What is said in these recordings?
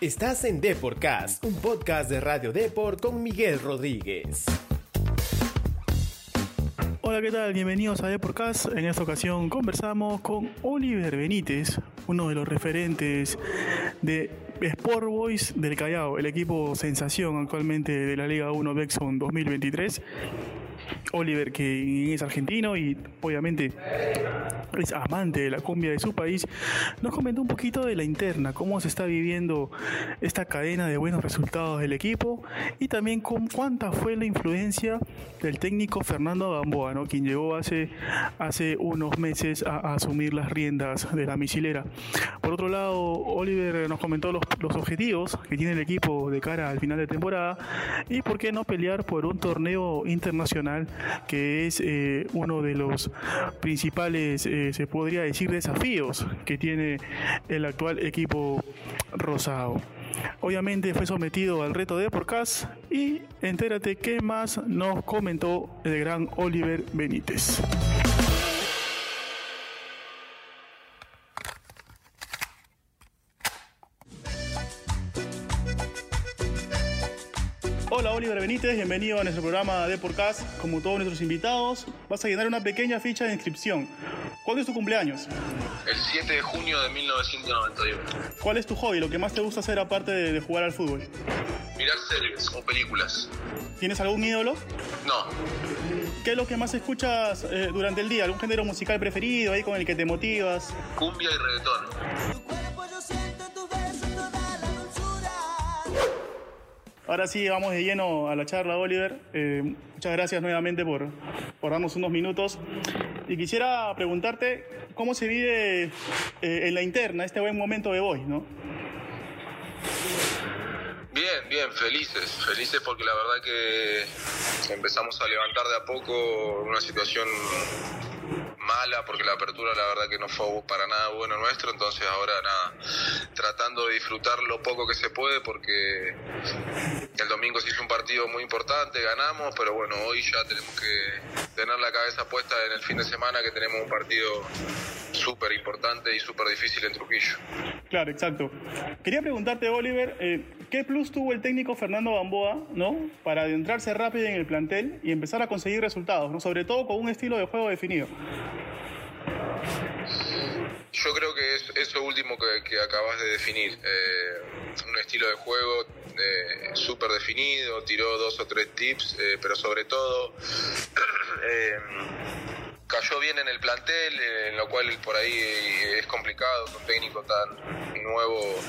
Estás en Deporcast, un podcast de Radio Deport con Miguel Rodríguez. Hola, ¿qué tal? Bienvenidos a Deporcast. En esta ocasión conversamos con Oliver Benítez, uno de los referentes de Sport Boys del Callao, el equipo sensación actualmente de la Liga 1 Bexon 2023. Oliver, que es argentino y obviamente es amante de la cumbia de su país, nos comentó un poquito de la interna, cómo se está viviendo esta cadena de buenos resultados del equipo y también con cuánta fue la influencia del técnico Fernando Gamboa, ¿no? quien llegó hace, hace unos meses a, asumir las riendas de la misilera. Por otro lado, Oliver nos comentó los, los objetivos que tiene el equipo de cara al final de temporada y por qué no pelear por un torneo internacional que es eh, uno de los principales, eh, se podría decir, desafíos que tiene el actual equipo rosado. Obviamente fue sometido al reto de Porcas y entérate qué más nos comentó el gran Oliver Benítez. Benítez, bienvenido a nuestro programa de Podcast. Como todos nuestros invitados, vas a llenar una pequeña ficha de inscripción. ¿Cuándo es tu cumpleaños? El 7 de junio de 1991. ¿Cuál es tu hobby? Lo que más te gusta hacer aparte de, de jugar al fútbol. Mirar series o películas. ¿Tienes algún ídolo? No. ¿Qué es lo que más escuchas eh, durante el día? ¿Algún género musical preferido ahí con el que te motivas? Cumbia y reggaetón. Ahora sí, vamos de lleno a la charla, Oliver. Eh, muchas gracias nuevamente por, darnos unos minutos. Y quisiera preguntarte cómo se vive eh, en la interna este buen momento de hoy, ¿no? Bien, bien, felices, felices porque la verdad que empezamos a levantar de a poco una situación mala porque la apertura la verdad que no fue para nada bueno nuestro, entonces ahora nada, tratando de disfrutar lo poco que se puede porque el domingo se hizo un partido muy importante, ganamos, pero bueno, hoy ya tenemos que tener la cabeza puesta en el fin de semana que tenemos un partido súper importante y súper difícil en Trujillo. Claro, exacto. Quería preguntarte, Oliver, eh, ¿qué plus tuvo el técnico Fernando Gamboa ¿no? para adentrarse rápido en el plantel y empezar a conseguir resultados, ¿no? sobre todo con un estilo de juego definido? Yo creo que es eso último que, acabas de definir. Eh, un estilo de juego eh, súper definido, tiró dos o tres tips, eh, pero sobre todo cayó bien en el plantel, en lo cual por ahí es complicado que un técnico tan nuevo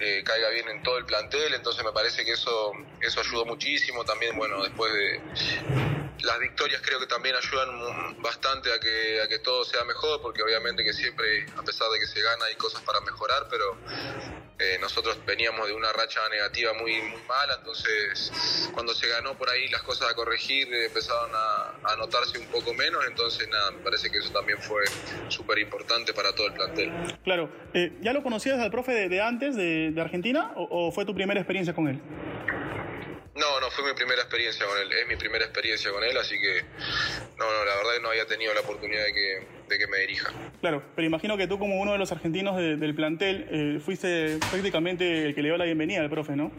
eh, caiga bien en todo el plantel, entonces me parece que eso, eso ayudó muchísimo. También, bueno, después de las victorias creo que también ayudan bastante a que, a que todo sea mejor, porque obviamente que siempre, a pesar de que se gana, hay cosas para mejorar, pero eh, nosotros veníamos de una racha negativa muy, muy mala, entonces cuando se ganó por ahí las cosas a corregir eh, empezaron a, a, notarse un poco menos, entonces nada, me parece que eso también fue súper importante para todo el plantel. Claro, eh, ¿ya lo conocías al profe de, de antes, de, de Argentina, o, o fue tu primera experiencia con él? No, no fue mi primera experiencia con él, es mi primera experiencia con él, así que no, no, la verdad que no había tenido la oportunidad de que, de que me dirija. Claro, pero imagino que tú como uno de los argentinos de, del plantel eh, fuiste prácticamente el que le dio la bienvenida al profe, ¿no?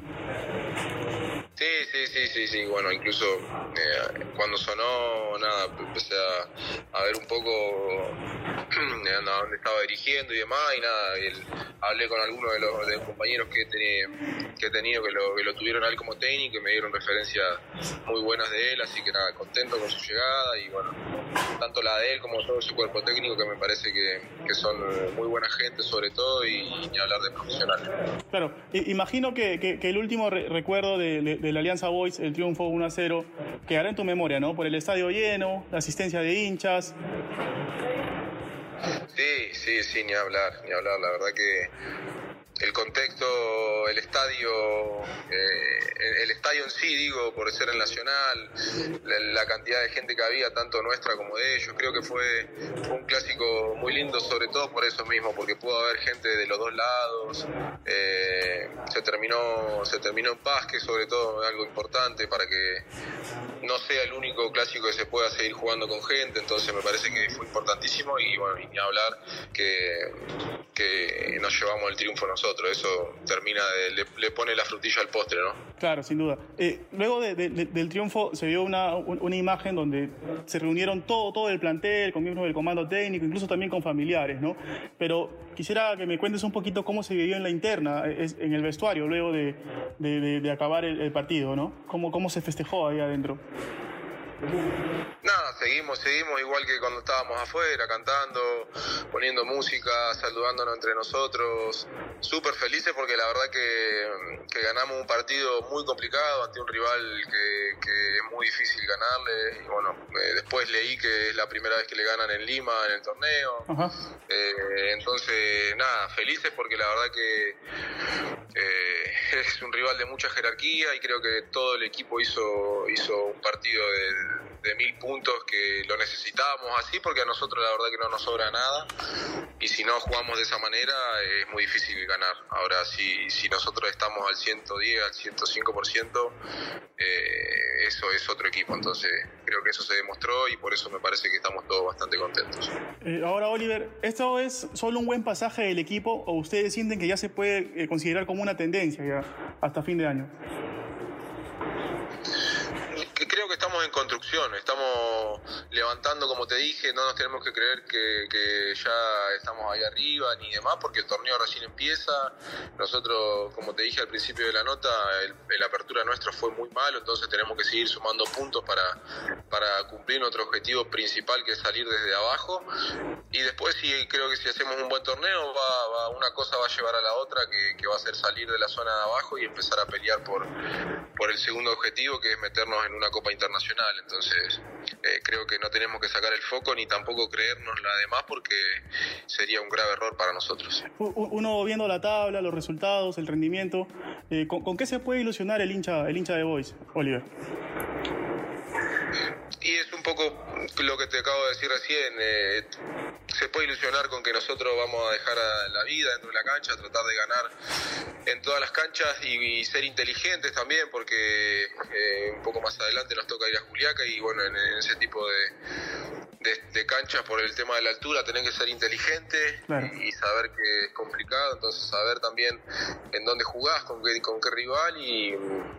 Sí, sí, sí, sí. Bueno, incluso eh, cuando sonó, nada, empecé a, a ver un poco a dónde estaba dirigiendo y demás, y nada, hablé con algunos de los, compañeros que, tenía, que he tenido, que lo, que lo tuvieron a él como técnico, y me dieron referencias muy buenas de él, así que nada, contento con su llegada, y bueno, tanto la de él como todo su cuerpo técnico, que me parece que, son muy buena gente sobre todo, y hablar de profesionales. Claro, imagino que, el último re recuerdo de, la Alianza Boys, el triunfo 1 a 0, quedará en tu memoria, ¿no? Por el estadio lleno, la asistencia de hinchas. Sí, sí, sí, ni hablar, ni hablar. La verdad que el contexto, el estadio, eh, el estadio en sí, digo, por ser el Nacional, la, cantidad de gente que había, tanto nuestra como de ellos, creo que fue, fue, un clásico muy lindo, sobre todo por eso mismo, porque pudo haber gente de los dos lados, eh, se terminó, se terminó en paz, que sobre todo es algo importante para que no sea el único clásico que se pueda seguir jugando con gente, entonces me parece que fue importantísimo y bueno, ni hablar que, que nos llevamos el triunfo nosotros. nosotros. Eso termina, de, le, pone la frutilla al postre, ¿no? Claro, sin duda. Eh, luego del triunfo se vio una, una, imagen donde se reunieron todo, todo el plantel, con miembros del comando técnico, incluso también con familiares, ¿no? Pero quisiera que me cuentes un poquito cómo se vivió en la interna, en el vestuario, luego de, de acabar el, el, partido, ¿no? ¿Cómo, ¿Cómo se festejó ahí adentro? Nada, seguimos, seguimos igual que cuando estábamos afuera, cantando, poniendo música, saludándonos entre nosotros, súper felices porque la verdad que, ganamos un partido muy complicado ante un rival que, es muy difícil ganarle. Y bueno, eh, después leí que es la primera vez que le ganan en Lima en el torneo. Eh, entonces, nada, felices porque la verdad que eh, es un rival de mucha jerarquía y creo que todo el equipo hizo, hizo un partido de de mil puntos que lo necesitábamos así porque a nosotros la verdad que no nos sobra nada y si no jugamos de esa manera es muy difícil ganar. Ahora si, si nosotros estamos al 110, al 105%, eh, eso es otro equipo, entonces creo que eso se demostró y por eso me parece que estamos todos bastante contentos. Eh, ahora Oliver, ¿esto es solo un buen pasaje del equipo o ustedes sienten que ya se puede eh, considerar como una tendencia ya hasta fin de año? creo que estamos construcción, estamos levantando, como te dije, no nos tenemos que creer que, ya estamos ahí arriba ni demás, porque el torneo recién empieza. Nosotros, como te dije al principio de la nota, la apertura nuestra fue muy malo, entonces tenemos que seguir sumando puntos para, para cumplir nuestro objetivo principal, que es salir desde abajo. Y después, sí, creo que si hacemos un buen torneo, va, una cosa va a llevar a la otra, que, que va a ser salir de la zona de abajo y empezar a pelear por, por el segundo objetivo, que es meternos en una Copa Internacional. Entonces, eh, creo que no tenemos que sacar el foco ni tampoco creernos la demás porque sería un grave error para nosotros. Uno viendo la tabla, los resultados, el rendimiento, eh, ¿con, qué se puede ilusionar el hincha, el hincha de Boys, Oliver? Y es un poco lo que te acabo de decir recién. Eh, se puede ilusionar con que nosotros vamos a dejar a la vida dentro de la cancha, tratar de ganar en todas las canchas y, ser inteligentes también, porque eh, un poco más adelante nos toca ir a Juliaca y bueno, en, ese tipo de, de, canchas por el tema de la altura tenés que ser inteligente y, saber que es complicado, entonces saber también en dónde jugás, con qué, con qué rival y,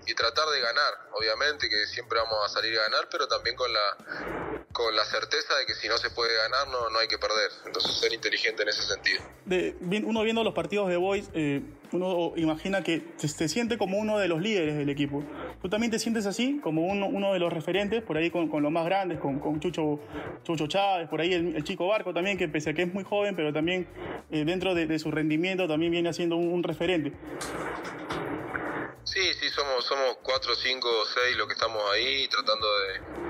y tratar de ganar, obviamente que siempre vamos a salir a ganar, pero también con la con la certeza de que si no se puede ganar no, no hay que perder. Entonces ser inteligente en ese sentido. De, uno viendo los partidos de Boys, eh, uno imagina que se, siente como uno de los líderes del equipo. ¿Tú también te sientes así, como uno, uno de los referentes, por ahí con, con los más grandes, con, con Chucho, Chucho Chávez, por ahí el, chico Barco también, que pese a que es muy joven, pero también eh, dentro de, su rendimiento también viene siendo un, referente? Sí, sí, somos, somos cuatro, cinco, seis los que estamos ahí tratando de,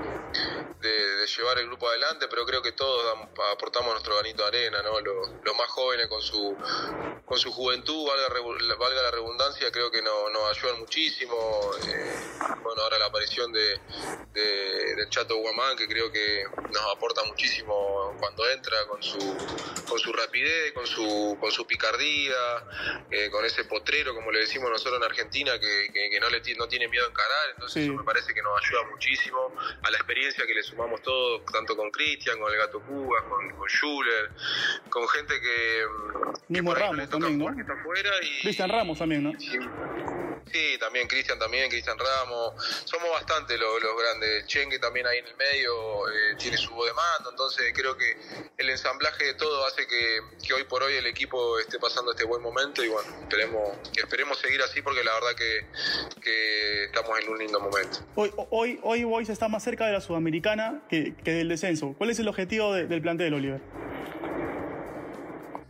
de, llevar el grupo adelante, pero creo que todos aportamos nuestro granito de arena, ¿no? Los, más jóvenes con su, con su juventud, valga, valga la redundancia, creo que nos, ayudan muchísimo. Eh, bueno, ahora la aparición de, del Chato Guamán, que creo que nos aporta muchísimo cuando entra con su, con su rapidez, con su, con su picardía, eh, con ese potrero, como le decimos nosotros en Argentina, que, no, le, no tiene miedo a encarar, entonces eso me parece que nos ayuda muchísimo a la experiencia que le sumamos todos, tanto con Cristian, con el Gato Cuba, con, con Schuller, con gente que. Mismo Ramos también, ¿no? Cristian Ramos también, ¿no? Sí, también Cristian, también Cristian Ramos. Somos bastante los, grandes. Chengue también ahí en el medio eh, tiene su voz de mando, entonces creo que el ensamblaje de todo hace que, que, hoy por hoy el equipo esté pasando este buen momento y bueno, esperemos, esperemos seguir así porque la verdad que, que estamos en un lindo momento. Hoy, hoy, hoy Boys está más cerca de la Sudamericana que, que del descenso. ¿Cuál es el objetivo del plantel, Oliver?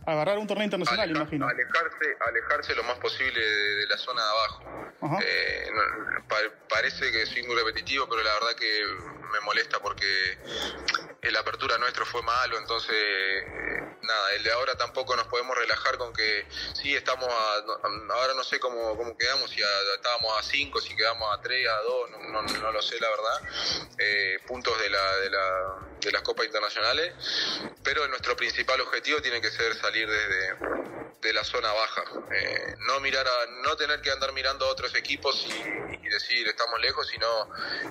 Agarrar un torneo internacional, imagino. Alejarse, alejarse lo más posible de, la zona de abajo. Eh, parece que soy muy repetitivo, pero la verdad que me molesta porque la apertura nuestro fue malo, entonces nada, el de ahora tampoco nos podemos relajar con que sí estamos ahora no sé cómo, cómo quedamos, si estábamos a 5, si quedamos a 3, a 2, no, no, lo sé la verdad, eh, puntos de la, de la de las copas internacionales, pero nuestro principal objetivo tiene que ser salir desde de la zona baja, eh, no mirar a, no tener que andar mirando a otros equipos y, decir estamos lejos, sino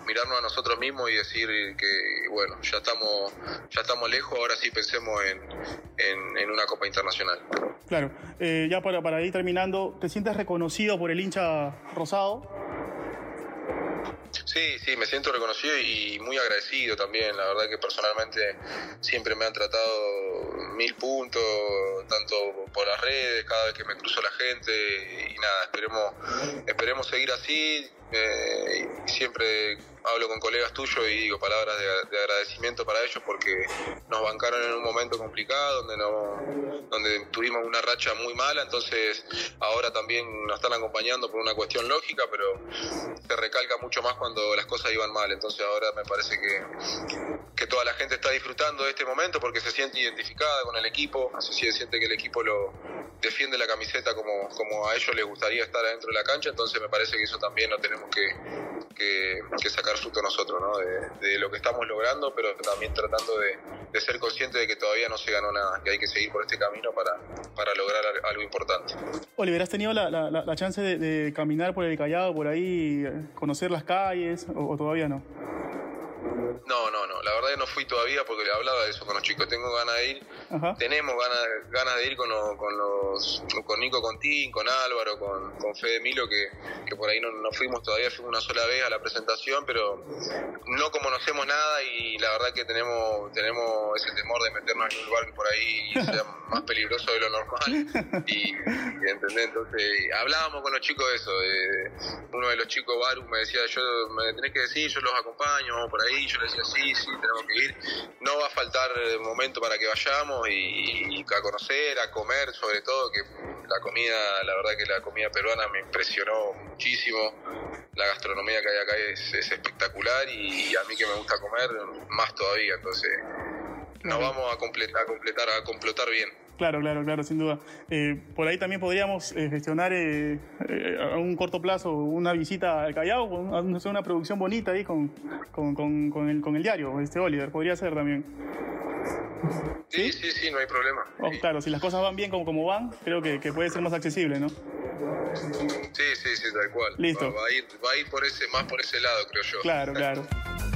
mirarnos a nosotros mismos y decir que bueno ya estamos ya estamos lejos, ahora sí pensemos en, en, una copa internacional. Claro, eh, ya para, para ir terminando, ¿te sientes reconocido por el hincha rosado? Sí, sí, me siento reconocido y muy agradecido también. La verdad que personalmente siempre me han tratado mil puntos, tanto por las redes, cada vez que me cruzo la gente y nada, esperemos, esperemos seguir así. Eh, siempre hablo con colegas tuyos y digo palabras de, agradecimiento para ellos porque nos bancaron en un momento complicado donde no donde tuvimos una racha muy mala. Entonces ahora también nos están acompañando por una cuestión lógica pero se recalca mucho más cuando las cosas iban mal. Entonces ahora me parece que, que toda la gente está disfrutando de este momento porque se siente identificada con el equipo se siente que el equipo lo defiende la camiseta como, como a ellos les gustaría estar adentro de la cancha. Entonces me parece que eso también lo tenemos que, que, sacar fruto nosotros, ¿no? De, lo que estamos logrando, pero también tratando de, ser conscientes de que todavía no se ganó nada, que hay que seguir por este camino para, para lograr algo importante. Oliver, ¿has tenido la, chance de, caminar por el Callao, por ahí, conocer las calles o todavía no? No, no, no. La verdad que no fui todavía porque le hablaba de eso con los chicos. Tengo ganas de ir. Tenemos ganas, ganas de ir con, con los con Nico Contín, con Álvaro, con, con Fede Milo, que, que por ahí no, no, fuimos todavía, fuimos una sola vez a la presentación, pero no conocemos nada y la verdad que tenemos tenemos ese temor de meternos en un lugar que por ahí sea más peligroso de lo normal. Y, ¿entendés? Entonces, hablábamos con los chicos de eso. uno de los chicos, Baru, me decía, yo me tenés que decir, yo los acompaño, vamos por ahí yo le decía, sí, sí, tenemos que ir. No va a faltar momento para que vayamos y, a conocer, a comer, sobre todo, que la comida, la verdad que la comida peruana me impresionó muchísimo. La gastronomía que hay acá es, espectacular y, a mí que me gusta comer, más todavía. Entonces, nos vamos a completar, a completar, a completar bien. Claro, claro, claro, sin duda. Eh, por ahí también podríamos eh, gestionar eh, a un corto plazo una visita al Callao, una producción bonita ahí con, con, con, el, con el diario, este Oliver, podría ser también. Sí, sí, sí, no hay problema. Oh, claro, si las cosas van bien como, como van, creo que, que puede ser más accesible, ¿no? Sí, sí, sí, tal cual. Listo. Va, a ir, va a ir por ese, más por ese lado, creo yo. Claro, claro.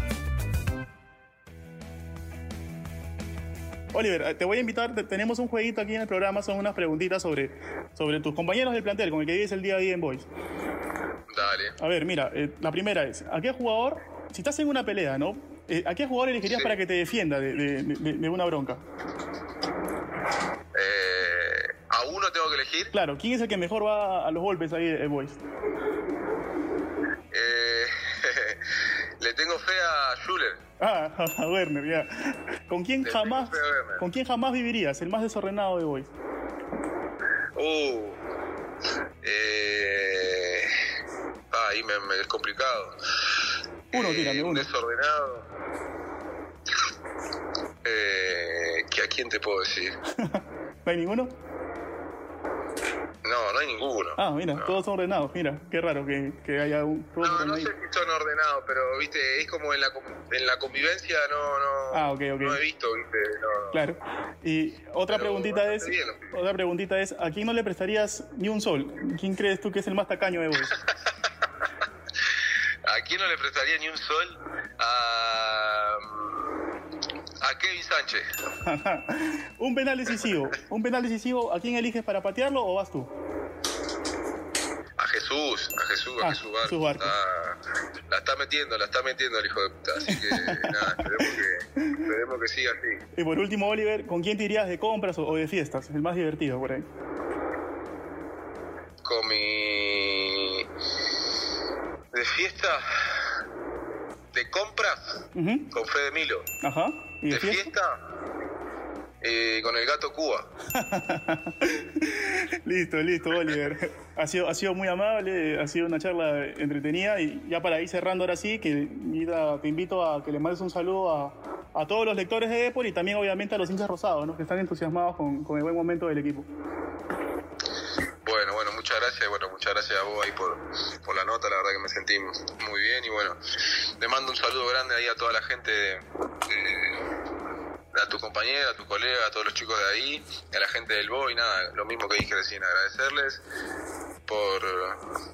Oliver, te voy a invitar, tenemos un jueguito aquí en el programa, son unas preguntitas sobre, sobre tus compañeros del plantel, con el que vives el día a día en Boys. Dale. A ver, mira, eh, la primera es, ¿a qué jugador, si estás en una pelea, ¿no? Eh, ¿A qué jugador elegirías para que te defienda de, una bronca? Eh, ¿A uno tengo que elegir? Claro, ¿quién es el que mejor va a los golpes ahí en Boys? le tengo fe a Schuller. Ah, a Werner, ya. ¿Con quién jamás, con quién jamás vivirías? El más desordenado de hoy. Uh, eh, ah, ahí me, me, es complicado. Uno, tírame, eh, uno. Desordenado. Eh, ¿A quién te puedo decir? ¿No hay ninguno? No, no hay ninguno. Ah, mira, todos son ordenados. Mira, qué raro que, que haya un. No, no sé si son ordenados, pero viste, es como en la, en la convivencia, no, no. Ah. No he visto, viste. No, Claro. Y otra preguntita es. otra preguntita es: ¿a quién no le prestarías ni un sol? ¿Quién crees tú que es el más tacaño de vos? ¿A quién no le prestaría ni un sol? A Kevin Sánchez. un penal decisivo. Un penal decisivo, ¿a quién eliges para patearlo o vas tú? A Jesús, a Jesús, a ah, Jesús Barco. la está metiendo, la está metiendo el hijo de puta. Así que nada, esperemos que, esperemos que siga así. Y por último, Oliver, ¿con quién te irías de compras o, de fiestas? El más divertido por ahí. Con mi. de fiesta de compras con Fede Milo. Ajá. ¿Y de, fiesta? Eh, con el gato Cuba. listo, listo, Oliver. Ha sido, ha sido muy amable, ha sido una charla entretenida y ya para ir cerrando ahora sí, que te invito a que le mandes un saludo a, a todos los lectores de Depor y también obviamente a los hinchas rosados, ¿no? que están entusiasmados con, con el buen momento del equipo. Gracias. A vos ahí por, por la nota. La verdad que me sentí muy bien. Y bueno, le mando un saludo grande ahí a toda la gente de, a tu compañera, a tus colegas, a todos los chicos de ahí, a la gente del BOI, nada, lo mismo que dije recién, agradecerles por,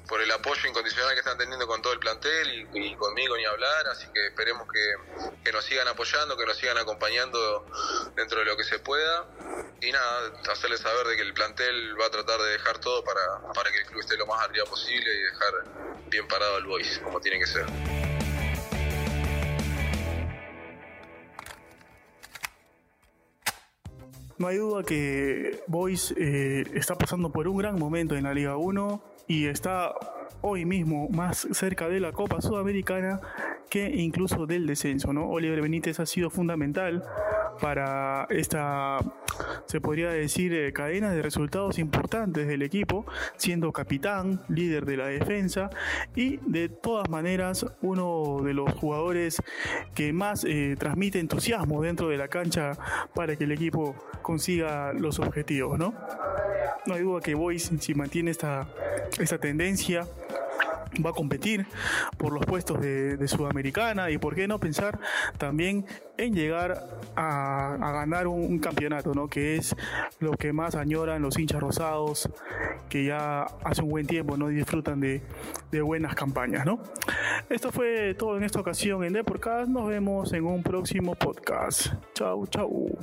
por el apoyo incondicional que están teniendo con todo el plantel y, conmigo ni hablar, así que esperemos que, que, nos sigan apoyando, que nos sigan acompañando dentro de lo que se pueda y nada, hacerles saber de que el plantel va a tratar de dejar todo para, para que el club esté lo más arriba posible y dejar bien parado al Boys, como tiene que ser. No hay duda que Boys eh, está pasando por un gran momento en la Liga 1 y está hoy mismo más cerca de la Copa Sudamericana que incluso del descenso, ¿no? Oliver Benítez ha sido fundamental para esta, se podría decir, eh, cadena de resultados importantes del equipo, siendo capitán, líder de la defensa y de todas maneras uno de los jugadores que más eh, transmite entusiasmo dentro de la cancha para que el equipo consiga los objetivos, ¿no? No hay duda que Boyce, si mantiene esta, esta tendencia, va a competir por los puestos de, Sudamericana y por qué no pensar también en llegar a, ganar un, campeonato, ¿no? que es lo que más añoran los hinchas rosados que ya hace un buen tiempo no disfrutan de, buenas campañas. ¿no? Esto fue todo en esta ocasión en Deporcast. Nos vemos en un próximo podcast. Chau, chau.